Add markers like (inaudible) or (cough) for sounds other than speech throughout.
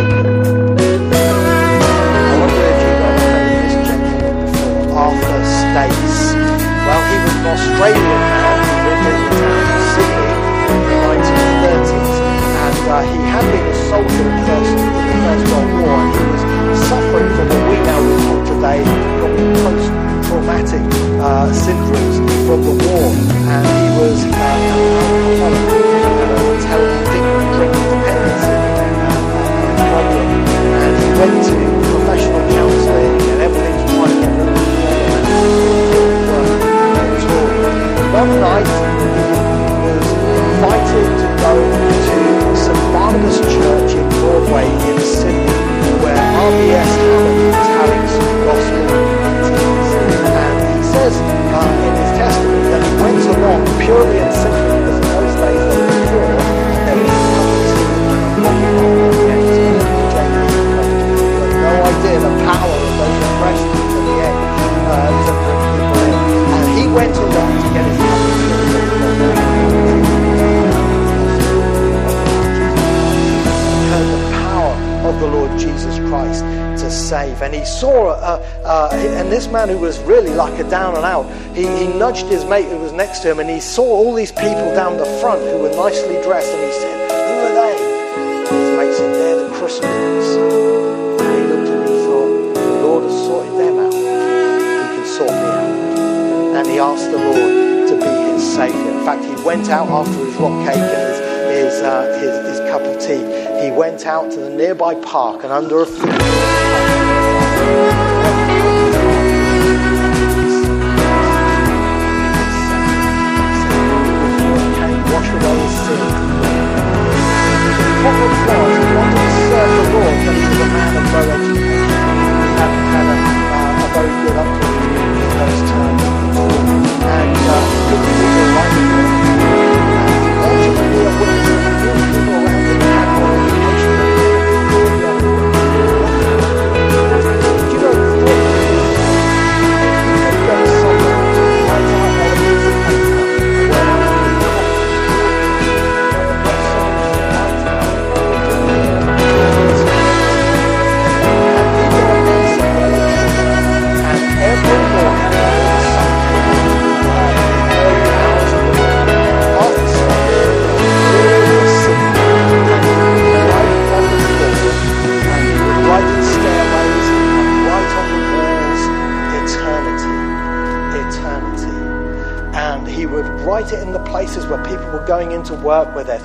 Thank you. life. And he saw, uh, uh, and this man who was really like a down and out, he, he nudged his mate who was next to him and he saw all these people down the front who were nicely dressed and he said, Who are they? And his mate said, They're the Christmas. And he looked at him and thought, The Lord has sorted them out. He can sort me out. And he asked the Lord to be his Savior. In fact, he went out after his rock cake and his his, uh, his, his, cup of tea, he went out to the nearby park and under a man and have had a, very good upbringing. And people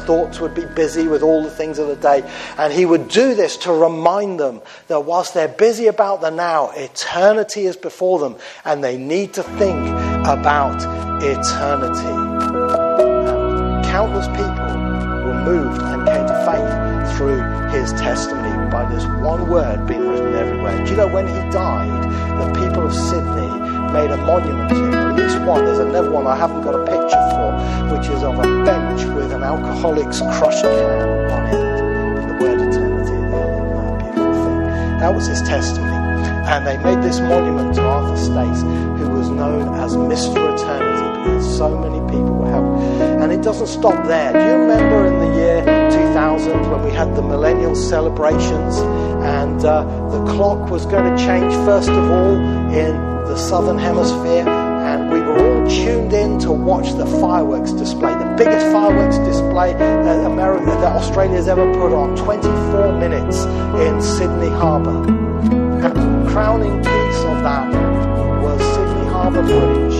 thoughts would be busy with all the things of the day. And he would do this to remind them that whilst they're busy about the now, eternity is before them and they need to think about eternity. And countless people were moved and came to faith through his testimony by this one word being written everywhere. Do you know when he died, the people of Sydney made a monument to At one. There's another one I haven't got a picture for, which is of a bench with an alcoholic's crushed can on it, with the word eternity that beautiful thing. That was his testimony. And they made this monument to Arthur Stace, who was known as Mr. Eternity, because so many people were helped. And it doesn't stop there. Do you remember in the year 2000 when we had the millennial celebrations and uh, the clock was going to change, first of all, in the southern hemisphere? And we were all tuned in to watch the fireworks display, the biggest fireworks display that America, that Australia's ever put on, 24 minutes in Sydney Harbour The crowning piece of that was Sydney Harbour Bridge,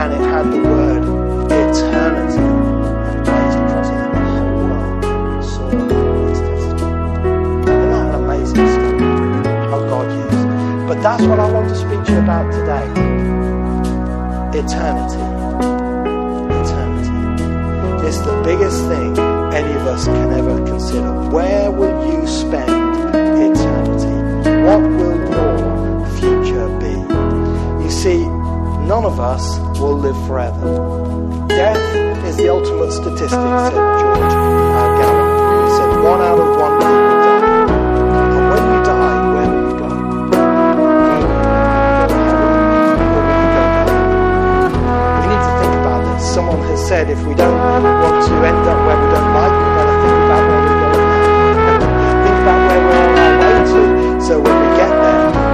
and it had the word eternity That's what I want to speak to you about today. Eternity. Eternity. It's the biggest thing any of us can ever consider. Where will you spend eternity? What will your future be? You see, none of us will live forever. Death is the ultimate statistic, said George said if we don't want to end up where we don't like, we've got to think about where we're going. think about where we're on our way to. So when we get there,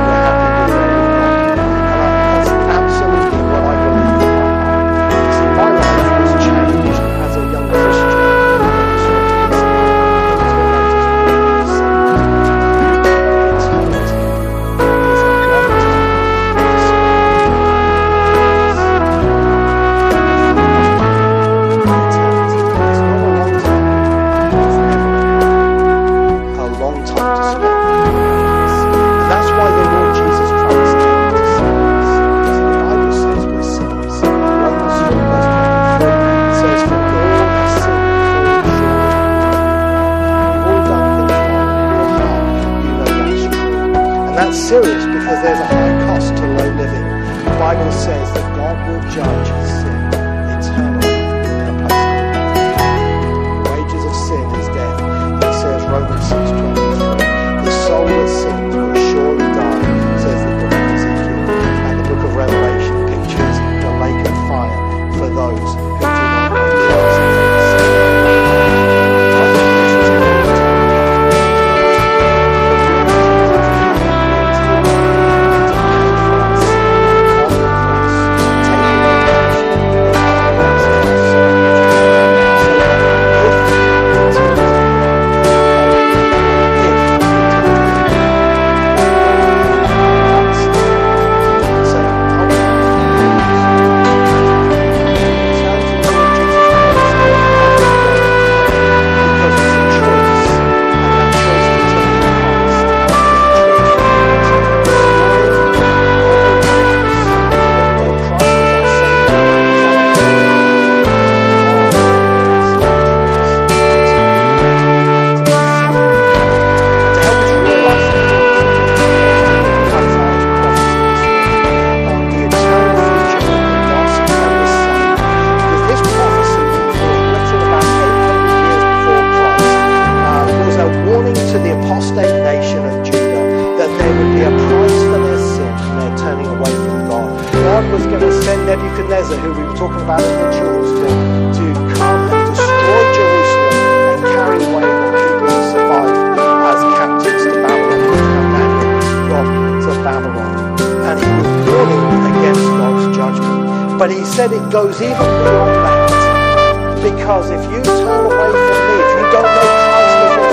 Because if you turn away from me, if you don't know Christ as your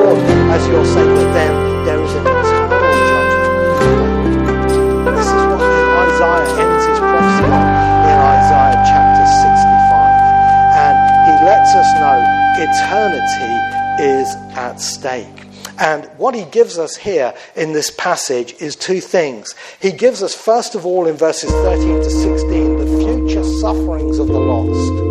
Lord, as your Savior, then there is an eternal judgment. This is what Isaiah ends his prophecy on in Isaiah chapter 65. And he lets us know eternity is at stake. And what he gives us here in this passage is two things. He gives us, first of all, in verses 13 to 16, the future sufferings of the lost.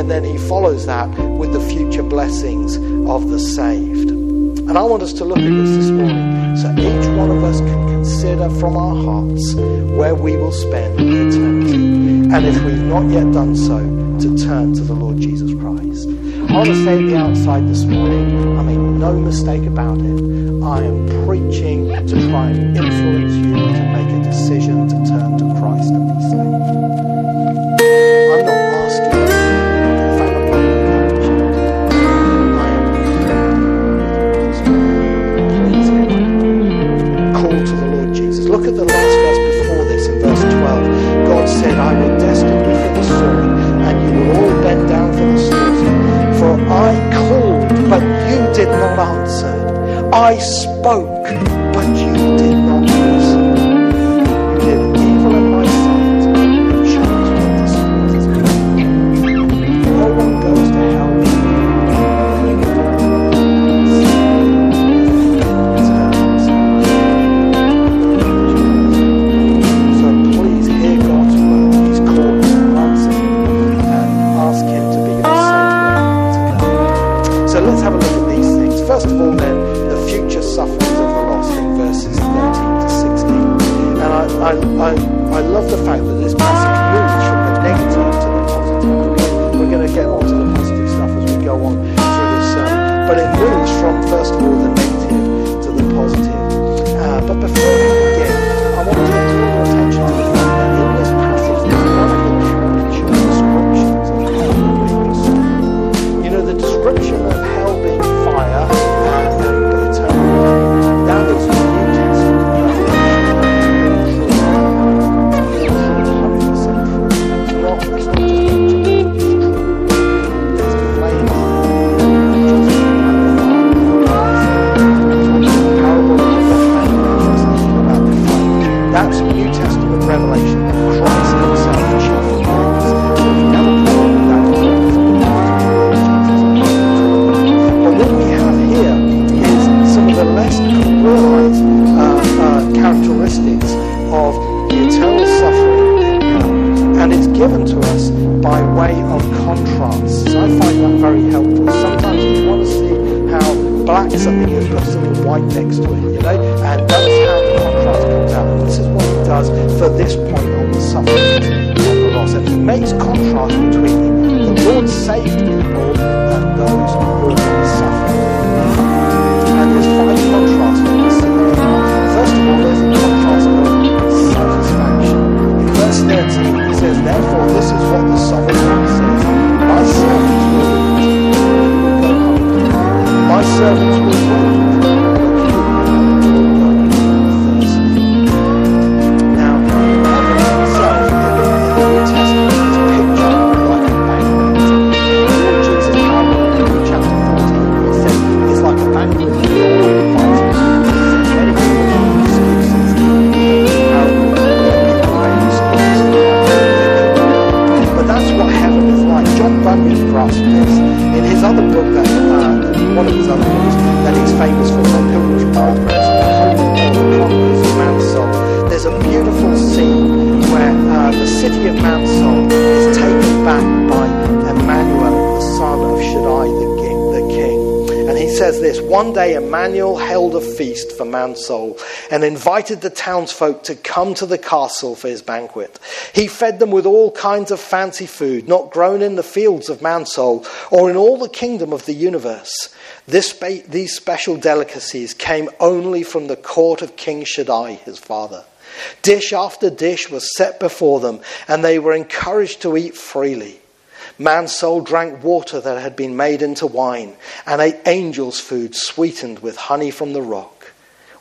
And then he follows that with the future blessings of the saved. And I want us to look at this this morning so each one of us can consider from our hearts where we will spend eternity. And if we've not yet done so, to turn to the Lord Jesus Christ. I want to say at the outside this morning, I make no mistake about it. I am preaching to try and influence you to make a decision at the last verse before this in verse 12. God said, I will destine you for the sword, and you will all bend down for the slaughter. For I called, but you did not answer. I spoke, but you feast for Mansoul and invited the townsfolk to come to the castle for his banquet. He fed them with all kinds of fancy food, not grown in the fields of Mansoul or in all the kingdom of the universe. Spe- these special delicacies came only from the court of King Shaddai, his father. Dish after dish was set before them, and they were encouraged to eat freely. Man's soul drank water that had been made into wine, and ate angels' food sweetened with honey from the rock.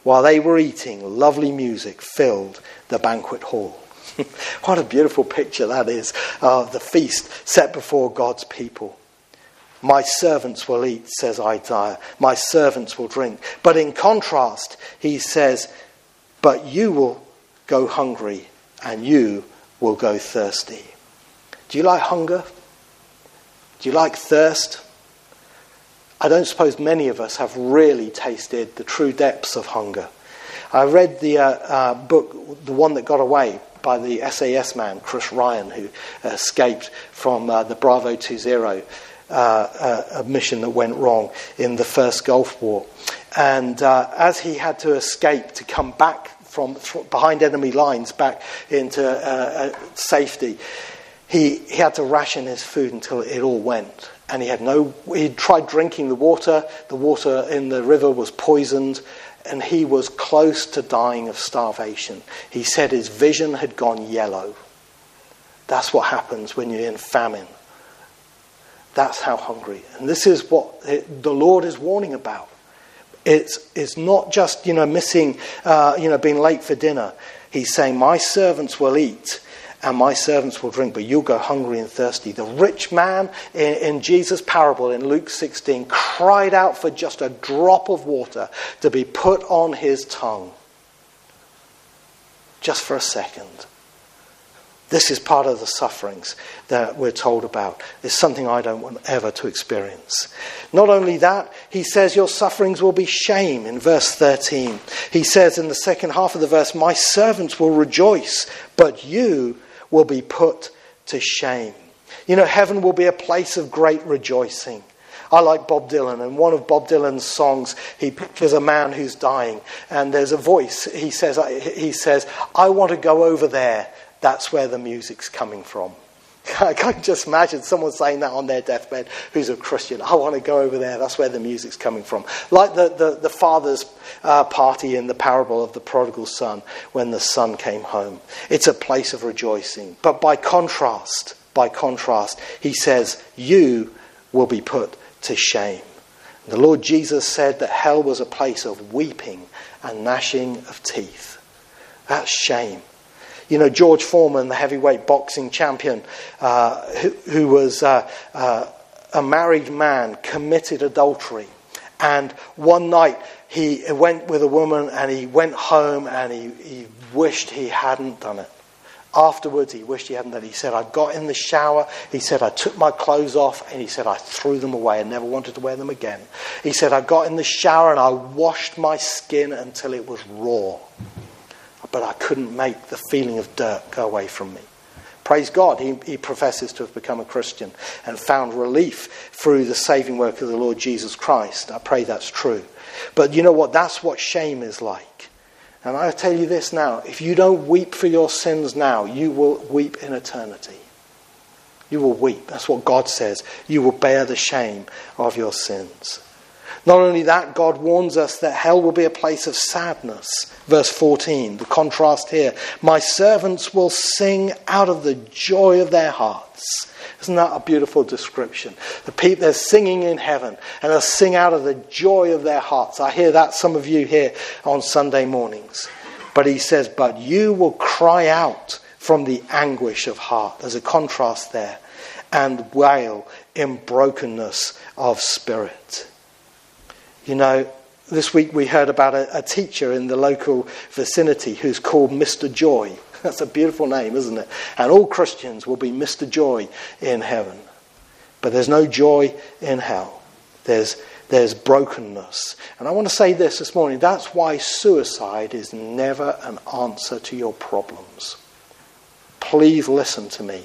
While they were eating, lovely music filled the banquet hall. (laughs) what a beautiful picture that is of the feast set before God's people. My servants will eat, says Isaiah. My servants will drink. But in contrast, he says, But you will go hungry and you will go thirsty. Do you like hunger? Do you like thirst? I don't suppose many of us have really tasted the true depths of hunger. I read the uh, uh, book, The One That Got Away, by the SAS man, Chris Ryan, who escaped from uh, the Bravo 20 uh, mission that went wrong in the first Gulf War. And uh, as he had to escape to come back from, from behind enemy lines back into uh, uh, safety, he, he had to ration his food until it all went. And he had no, he tried drinking the water. The water in the river was poisoned, and he was close to dying of starvation. He said his vision had gone yellow. That's what happens when you're in famine. That's how hungry. And this is what it, the Lord is warning about. It's, it's not just, you know, missing, uh, you know, being late for dinner. He's saying, My servants will eat and my servants will drink, but you'll go hungry and thirsty. The rich man in, in, Jesus' parable in Luke 16 cried out for just a drop of water to be put on his tongue. Just for a second. This is part of the sufferings that we're told about. It's something I don't want ever to experience. Not only that, he says your sufferings will be shame in verse 13. He says in the second half of the verse, My servants will rejoice, but you will be put to shame. You know, heaven will be a place of great rejoicing. I like Bob Dylan, and one of Bob Dylan's songs, he pictures a man who's dying, and there's a voice. He says, he says, I want to go over there that's where the music's coming from. (laughs) I can just imagine someone saying that on their deathbed who's a Christian. I want to go over there. That's where the music's coming from. Like the, the, the father's uh, party in the parable of the prodigal son when the son came home. It's a place of rejoicing. But by contrast, by contrast, he says, You will be put to shame. The Lord Jesus said that hell was a place of weeping and gnashing of teeth. That's shame. You know, George Foreman, the heavyweight boxing champion, uh, who, who, was uh, uh, a married man, committed adultery. And one night he went with a woman and he went home and he, he wished he hadn't done it. Afterwards, he wished he hadn't done it. He said, I got in the shower. He said, I took my clothes off. And he said, I threw them away and never wanted to wear them again. He said, I got in the shower and I washed my skin until it was raw but I couldn't make the feeling of dirt go away from me. Praise God, he, he, professes to have become a Christian and found relief through the saving work of the Lord Jesus Christ. I pray that's true. But you know what? That's what shame is like. And I tell you this now if you don't weep for your sins now, you will weep in eternity. You will weep. That's what God says. You will bear the shame of your sins. Not only that, God warns us that hell will be a place of sadness. Verse 14, the contrast here. My servants will sing out of the joy of their hearts. Isn't that a beautiful description? The people, they're singing in heaven and they'll sing out of the joy of their hearts. I hear that some of you here on Sunday mornings. But he says, But you will cry out from the anguish of heart. There's a contrast there. And wail in brokenness of spirit. You know, this week we heard about a, a teacher in the local vicinity who's called Mr. Joy. (laughs) That's a beautiful name, isn't it? And all Christians will be Mr. Joy in heaven. But there's no joy in hell. There's, there's brokenness. And I want to say this this morning that's why suicide is never an answer to your problems. Please listen to me.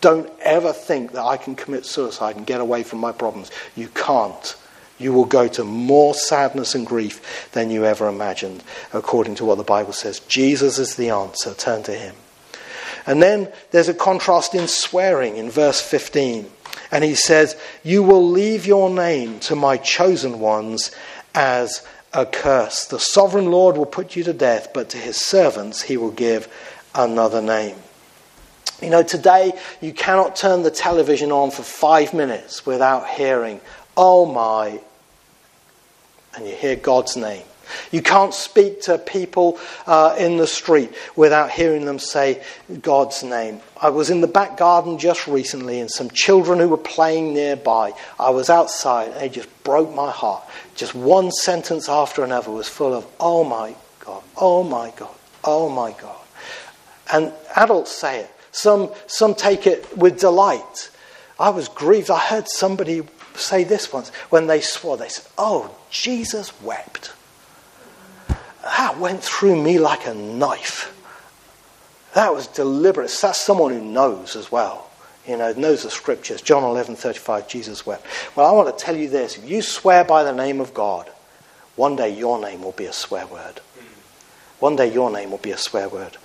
Don't ever think that I can commit suicide and get away from my problems. You can't you will go to more sadness and grief than you ever imagined, according to what the Bible says. Jesus is the answer. Turn to him. And then there's a contrast in swearing in verse 15. And he says, You will leave your name to my chosen ones as a curse. The sovereign Lord will put you to death, but to his servants he will give another name. You know, today you cannot turn the television on for five minutes without hearing Oh my. And you hear God's name. You can't speak to people uh, in the street without hearing them say God's name. I was in the back garden just recently and some children who were playing nearby. I was outside and it just broke my heart. Just one sentence after another was full of, oh my God, oh my God, oh my God. And adults say it. Some, some take it with delight. I was grieved. I heard somebody say this once. When they swore, they said, Oh, Jesus wept. That went through me like a knife. That was deliberate. That's someone who knows as well. You know, knows the scriptures. John 11, 35, Jesus wept. Well, I want to tell you this. If you swear by the name of God, one day your name will be a swear word. One day your name will be a swear word.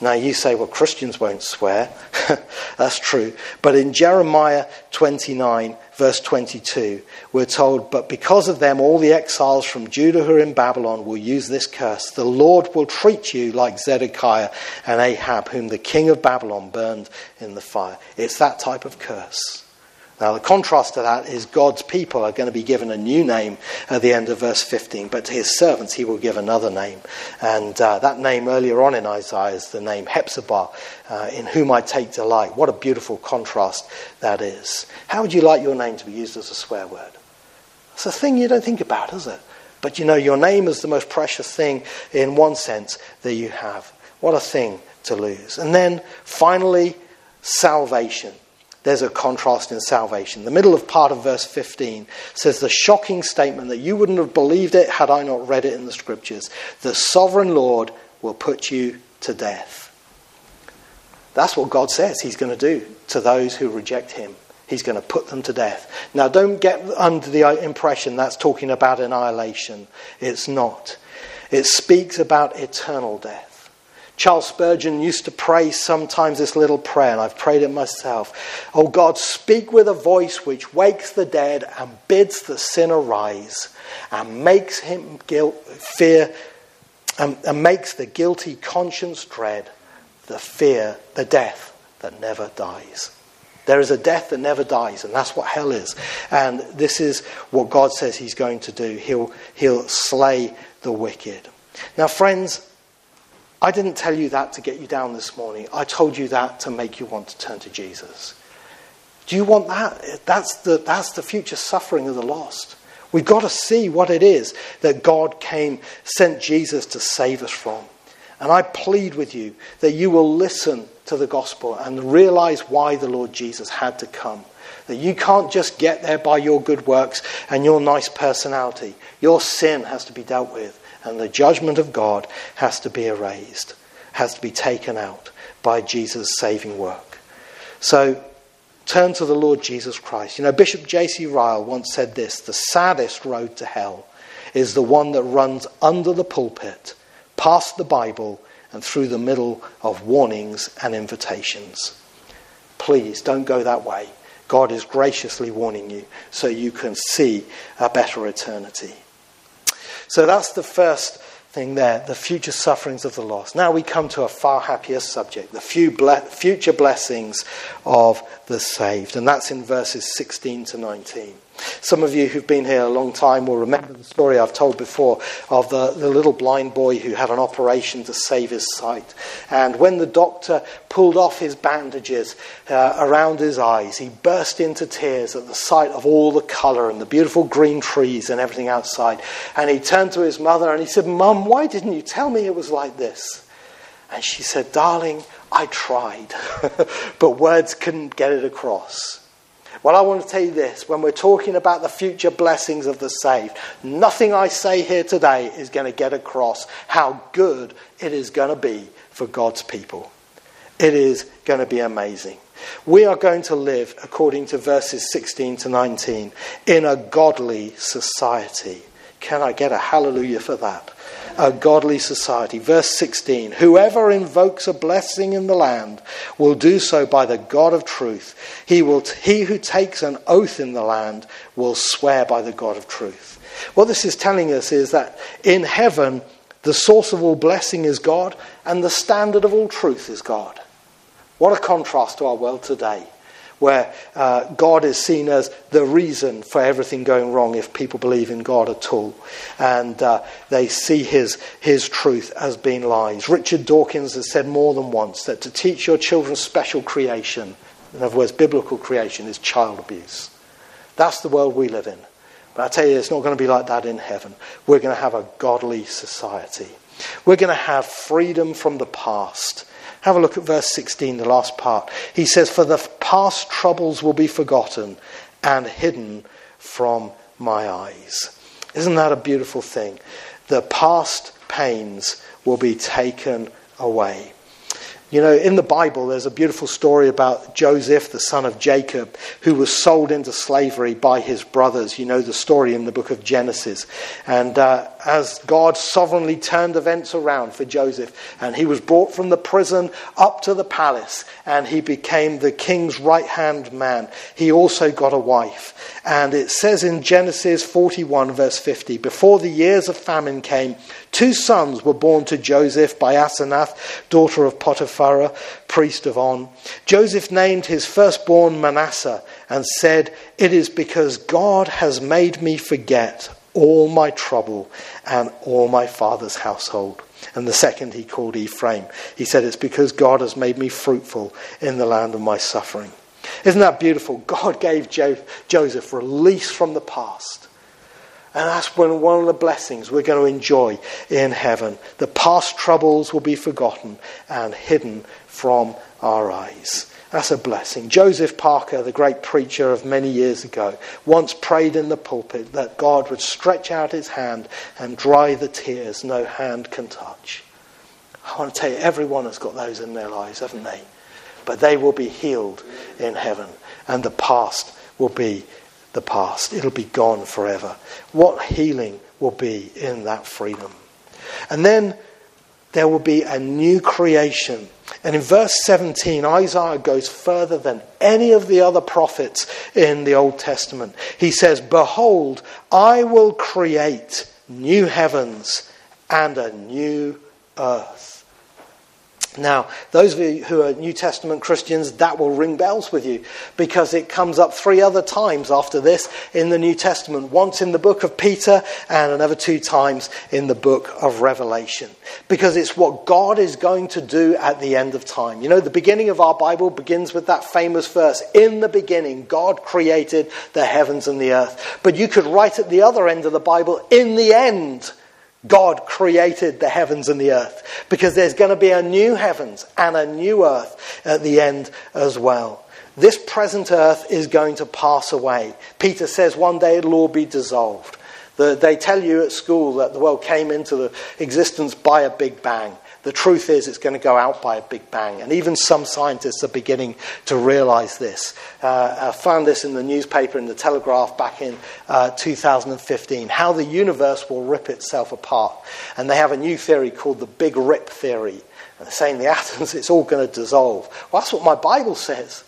Now you say, well, Christians won't swear. (laughs) That's true. But in Jeremiah 29, verse 22, we're told, But because of them, all the exiles from Judah who are in Babylon will use this curse. The Lord will treat you like Zedekiah and Ahab, whom the king of Babylon burned in the fire. It's that type of curse. Now, the contrast to that is God's people are going to be given a new name at the end of verse 15, but to his servants he will give another name. And uh, that name earlier on in Isaiah is the name Hephzibah, uh, in whom I take delight. What a beautiful contrast that is. How would you like your name to be used as a swear word? It's a thing you don't think about, is it? But you know, your name is the most precious thing in one sense that you have. What a thing to lose. And then finally, salvation there's a contrast in salvation. The middle of part of verse 15 says the shocking statement that you wouldn't have believed it had I not read it in the scriptures. The sovereign Lord will put you to death. That's what God says He's going to do to those who reject Him. He's going to put them to death. Now, don't get under the impression that's talking about annihilation. It's not. It speaks about eternal death. Charles Spurgeon used to pray sometimes this little prayer, and I've prayed it myself. Oh God, speak with a voice which wakes the dead and bids the sinner rise, and makes him guilt, fear, and, and makes the guilty conscience dread the fear, the death that never dies. There is a death that never dies, and that's what hell is. And this is what God says He's going to do. He'll, he'll slay the wicked. Now, friends, I didn't tell you that to get you down this morning. I told you that to make you want to turn to Jesus. Do you want that? That's the, that's the future suffering of the lost. We've got to see what it is that God came, sent Jesus to save us from. And I plead with you that you will listen to the gospel and realize why the Lord Jesus had to come. That you can't just get there by your good works and your nice personality. Your sin has to be dealt with and the judgment of God has to be erased, has to be taken out by Jesus' saving work. So turn to the Lord Jesus Christ. You know, Bishop J.C. Ryle once said this the saddest road to hell is the one that runs under the pulpit, past the Bible, and through the middle of warnings and invitations. Please don't go that way. God is graciously warning you so you can see a better eternity. So that's the first thing there, the future sufferings of the lost. Now we come to a far happier subject, the future blessings of the saved. And that's in verses 16 to 19. Some of you who've been here a long time will remember the story I've told before of the, the little blind boy who had an operation to save his sight. And when the doctor pulled off his bandages uh, around his eyes, he burst into tears at the sight of all the colour and the beautiful green trees and everything outside. And he turned to his mother and he said, Mum, why didn't you tell me it was like this? And she said, Darling, I tried, (laughs) but words couldn't get it across. Well, I want to tell you this when we're talking about the future blessings of the saved, nothing I say here today is going to get across how good it is going to be for God's people. It is going to be amazing. We are going to live, according to verses 16 to 19, in a godly society. Can I get a hallelujah for that? A godly society. Verse 16 Whoever invokes a blessing in the land will do so by the God of truth. He, will t- he who takes an oath in the land will swear by the God of truth. What this is telling us is that in heaven, the source of all blessing is God, and the standard of all truth is God. What a contrast to our world today where uh, God is seen as the reason for everything going wrong if people believe in God at all. And uh, they see his, his truth as being lies. Richard Dawkins has said more than once that to teach your children special creation, in other words, biblical creation, is child abuse. That's the world we live in. But I tell you, it's not going to be like that in heaven. We're going to have a godly society. We're going to have freedom from the past have a look at verse 16, the last part. He says, For the past troubles will be forgotten and hidden from my eyes. Isn't that a beautiful thing? The past pains will be taken away. You know, in the Bible, there's a beautiful story about Joseph, the son of Jacob, who was sold into slavery by his brothers. You know the story in the book of Genesis. And uh, as God sovereignly turned events around for Joseph. And he was brought from the prison up to the palace, and he became the king's right hand man. He also got a wife. And it says in Genesis 41, verse 50 Before the years of famine came, two sons were born to Joseph by Asenath, daughter of Potiphar, priest of On. Joseph named his firstborn Manasseh and said, It is because God has made me forget all my trouble and all my father's household. And the second he called Ephraim. He said, It's because God has made me fruitful in the land of my suffering. Isn't that beautiful? God gave jo- Joseph release from the past. And that's when one of the blessings we're going to enjoy in heaven. The past troubles will be forgotten and hidden from our eyes. That's a blessing. Joseph Parker, the great preacher of many years ago, once prayed in the pulpit that God would stretch out his hand and dry the tears no hand can touch. I want to tell you, everyone has got those in their lives, haven't they? But they will be healed in heaven, and the past will be the past. It'll be gone forever. What healing will be in that freedom? And then there will be a new creation. And in verse 17, Isaiah goes further than any of the other prophets in the Old Testament. He says, Behold, I will create new heavens and a new earth. Now, those of you who are New Testament Christians, that will ring bells with you because it comes up three other times after this in the New Testament. Once in the book of Peter and another two times in the book of Revelation. Because it's what God is going to do at the end of time. You know, the beginning of our Bible begins with that famous verse In the beginning, God created the heavens and the earth. But you could write at the other end of the Bible, In the end, God created the heavens and the earth because there's going to be a new heavens and a new earth at the end as well. This present earth is going to pass away. Peter says one day it'll all be dissolved. The, they tell you at school that the world came into existence by a big bang. The truth is, it's going to go out by a big bang. And even some scientists are beginning to realize this. Uh, I found this in the newspaper in the Telegraph back in uh, 2015 how the universe will rip itself apart. And they have a new theory called the Big Rip theory. Saying the (laughs) atoms, it's all going to dissolve. Well, that's what my Bible says.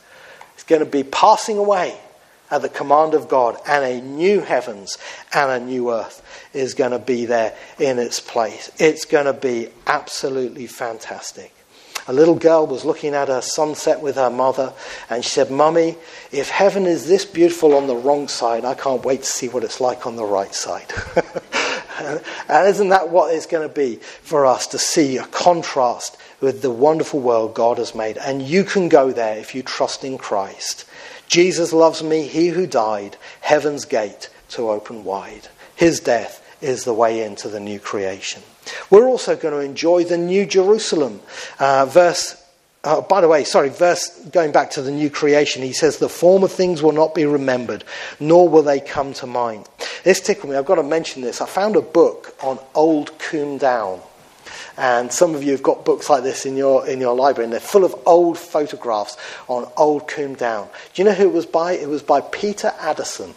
It's going to be passing away at the command of God, and a new heavens and a new earth is going to be there in its place. It's going to be absolutely fantastic. A little girl was looking at a sunset with her mother, and she said, Mummy, if heaven is this beautiful on the wrong side, I can't wait to see what it's like on the right side. (laughs) and isn't that what it's going to be for us to see a contrast with the wonderful world God has made? And you can go there if you trust in Christ. Jesus loves me, he who died, heaven's gate to open wide. His death is the way into the new creation. We're also going to enjoy the new Jerusalem. Uh, verse uh, by the way, sorry, verse going back to the new creation, he says, The former things will not be remembered, nor will they come to mind. This tickled me. I've got to mention this. I found a book on Old Combe Down. And some of you have got books like this in your, in your library, and they're full of old photographs on Old Combe Down. Do you know who it was by? It was by Peter Addison.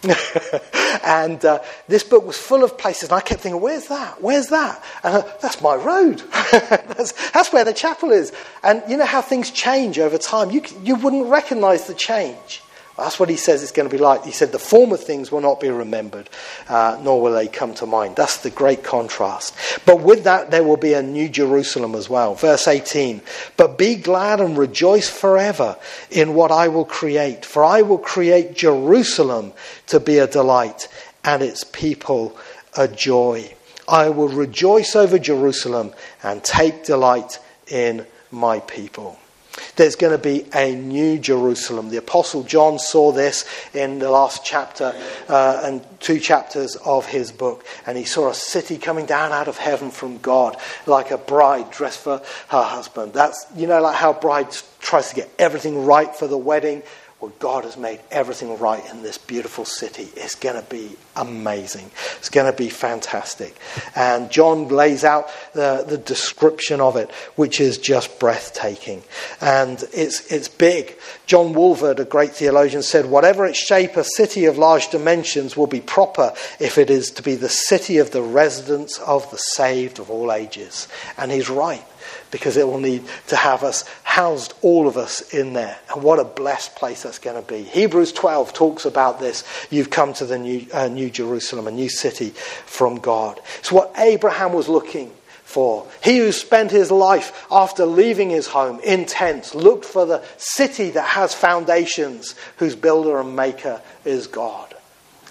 (laughs) and uh, this book was full of places, and I kept thinking, where's that? Where's that? And uh, that's my road. (laughs) that's, that's where the chapel is. And you know how things change over time. You, you wouldn't recognize the change. That's what he says it's going to be like. He said, The former things will not be remembered, uh, nor will they come to mind. That's the great contrast. But with that, there will be a new Jerusalem as well. Verse 18 But be glad and rejoice forever in what I will create, for I will create Jerusalem to be a delight and its people a joy. I will rejoice over Jerusalem and take delight in my people. There's going to be a new Jerusalem. The Apostle John saw this in the last chapter uh, and two chapters of his book. And he saw a city coming down out of heaven from God, like a bride dressed for her husband. That's, you know, like how bride tries to get everything right for the wedding. Well, God has made everything right in this beautiful city. It's going to be amazing. It's going to be fantastic. And John lays out the, the description of it, which is just breathtaking. And it's, it's big. John Walvoord, a great theologian, said, Whatever its shape, a city of large dimensions will be proper if it is to be the city of the residents of the saved of all ages. And he's right because it will need to have us housed, all of us, in there. And what a blessed place that's going to be. Hebrews 12 talks about this. You've come to the new, uh, new Jerusalem, a new city from God. It's what Abraham was looking for. He who spent his life after leaving his home in tents looked for the city that has foundations, whose builder and maker is God.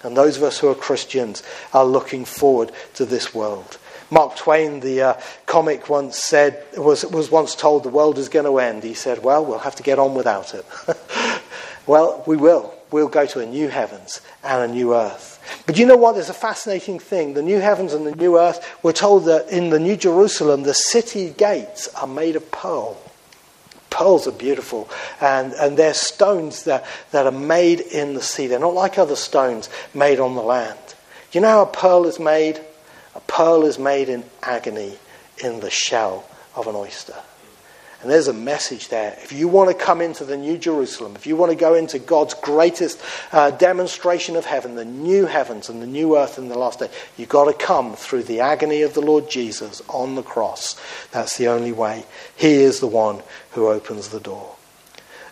And those of us who are Christians are looking forward to this world. Mark Twain, the uh, comic, once said was was once told the world is going to end. He said, "Well, we'll have to get on without it." (laughs) well, we will. We'll go to a new heavens and a new earth. But you know what? There's a fascinating thing. The new heavens and the new earth. We're told that in the New Jerusalem, the city gates are made of pearl. Pearls are beautiful, and, and they're stones that, that are made in the sea. They're not like other stones made on the land. You know how a pearl is made? A pearl is made in agony in the shell of an oyster. And there's a message there. If you want to come into the New Jerusalem, if you want to go into God's greatest uh, demonstration of heaven, the new heavens and the new earth in the last day, you've got to come through the agony of the Lord Jesus on the cross. That's the only way. He is the one who opens the door.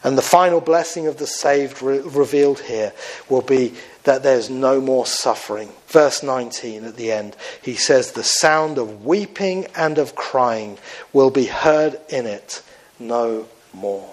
And the final blessing of the saved re- revealed here will be that there's no more suffering. Verse 19 at the end, he says, The sound of weeping and of crying will be heard in it no more.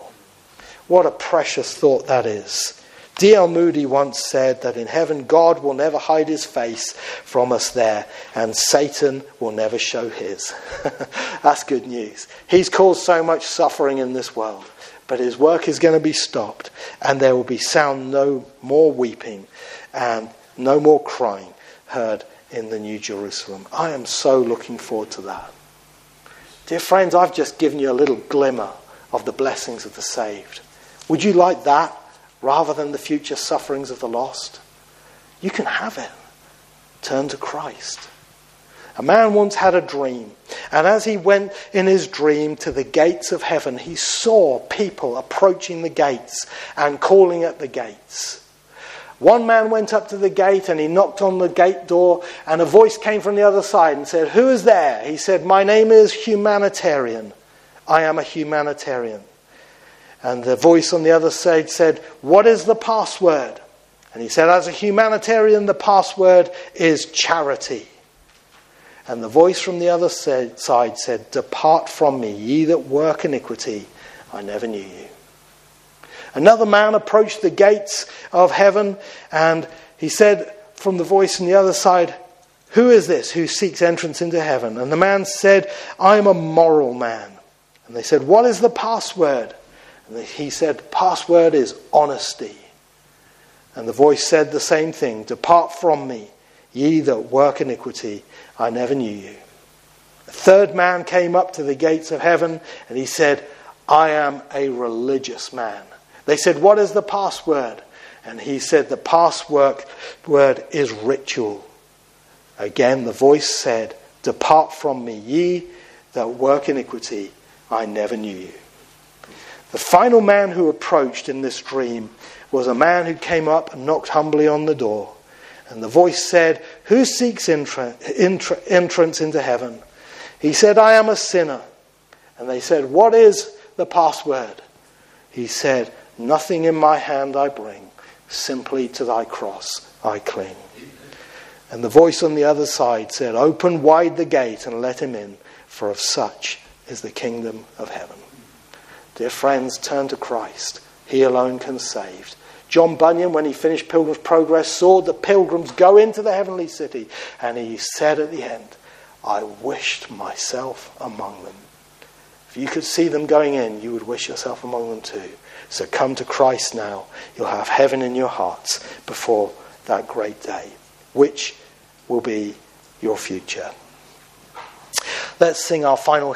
What a precious thought that is. D.L. Moody once said that in heaven God will never hide his face from us there, and Satan will never show his. (laughs) That's good news. He's caused so much suffering in this world, but his work is going to be stopped, and there will be sound no more weeping and no more crying heard in the New Jerusalem. I am so looking forward to that. Dear friends, I've just given you a little glimmer of the blessings of the saved. Would you like that rather than the future sufferings of the lost? You can have it. Turn to Christ. A man once had a dream, and as he went in his dream to the gates of heaven, he saw people approaching the gates and calling at the gates. One man went up to the gate and he knocked on the gate door, and a voice came from the other side and said, Who is there? He said, My name is humanitarian. I am a humanitarian. And the voice on the other side said, What is the password? And he said, As a humanitarian, the password is charity. And the voice from the other side said, Depart from me, ye that work iniquity. I never knew you. Another man approached the gates of heaven and he said from the voice on the other side, Who is this who seeks entrance into heaven? And the man said, I am a moral man. And they said, What is the password? And he said, password is honesty. And the voice said the same thing Depart from me, ye that work iniquity. I never knew you. A third man came up to the gates of heaven and he said, I am a religious man. They said, What is the password? And he said, The password word is ritual. Again, the voice said, Depart from me, ye that work iniquity. I never knew you. The final man who approached in this dream was a man who came up and knocked humbly on the door. And the voice said, Who seeks entra- entra- entrance into heaven? He said, I am a sinner. And they said, What is the password? He said, Nothing in my hand I bring, simply to thy cross I cling. And the voice on the other side said, Open wide the gate and let him in, for of such is the kingdom of heaven. Dear friends, turn to Christ. He alone can save. John Bunyan, when he finished Pilgrim's Progress, saw the pilgrims go into the heavenly city, and he said at the end, I wished myself among them. If you could see them going in, you would wish yourself among them too. So come to Christ now. You'll have heaven in your hearts before that great day, which will be your future. Let's sing our final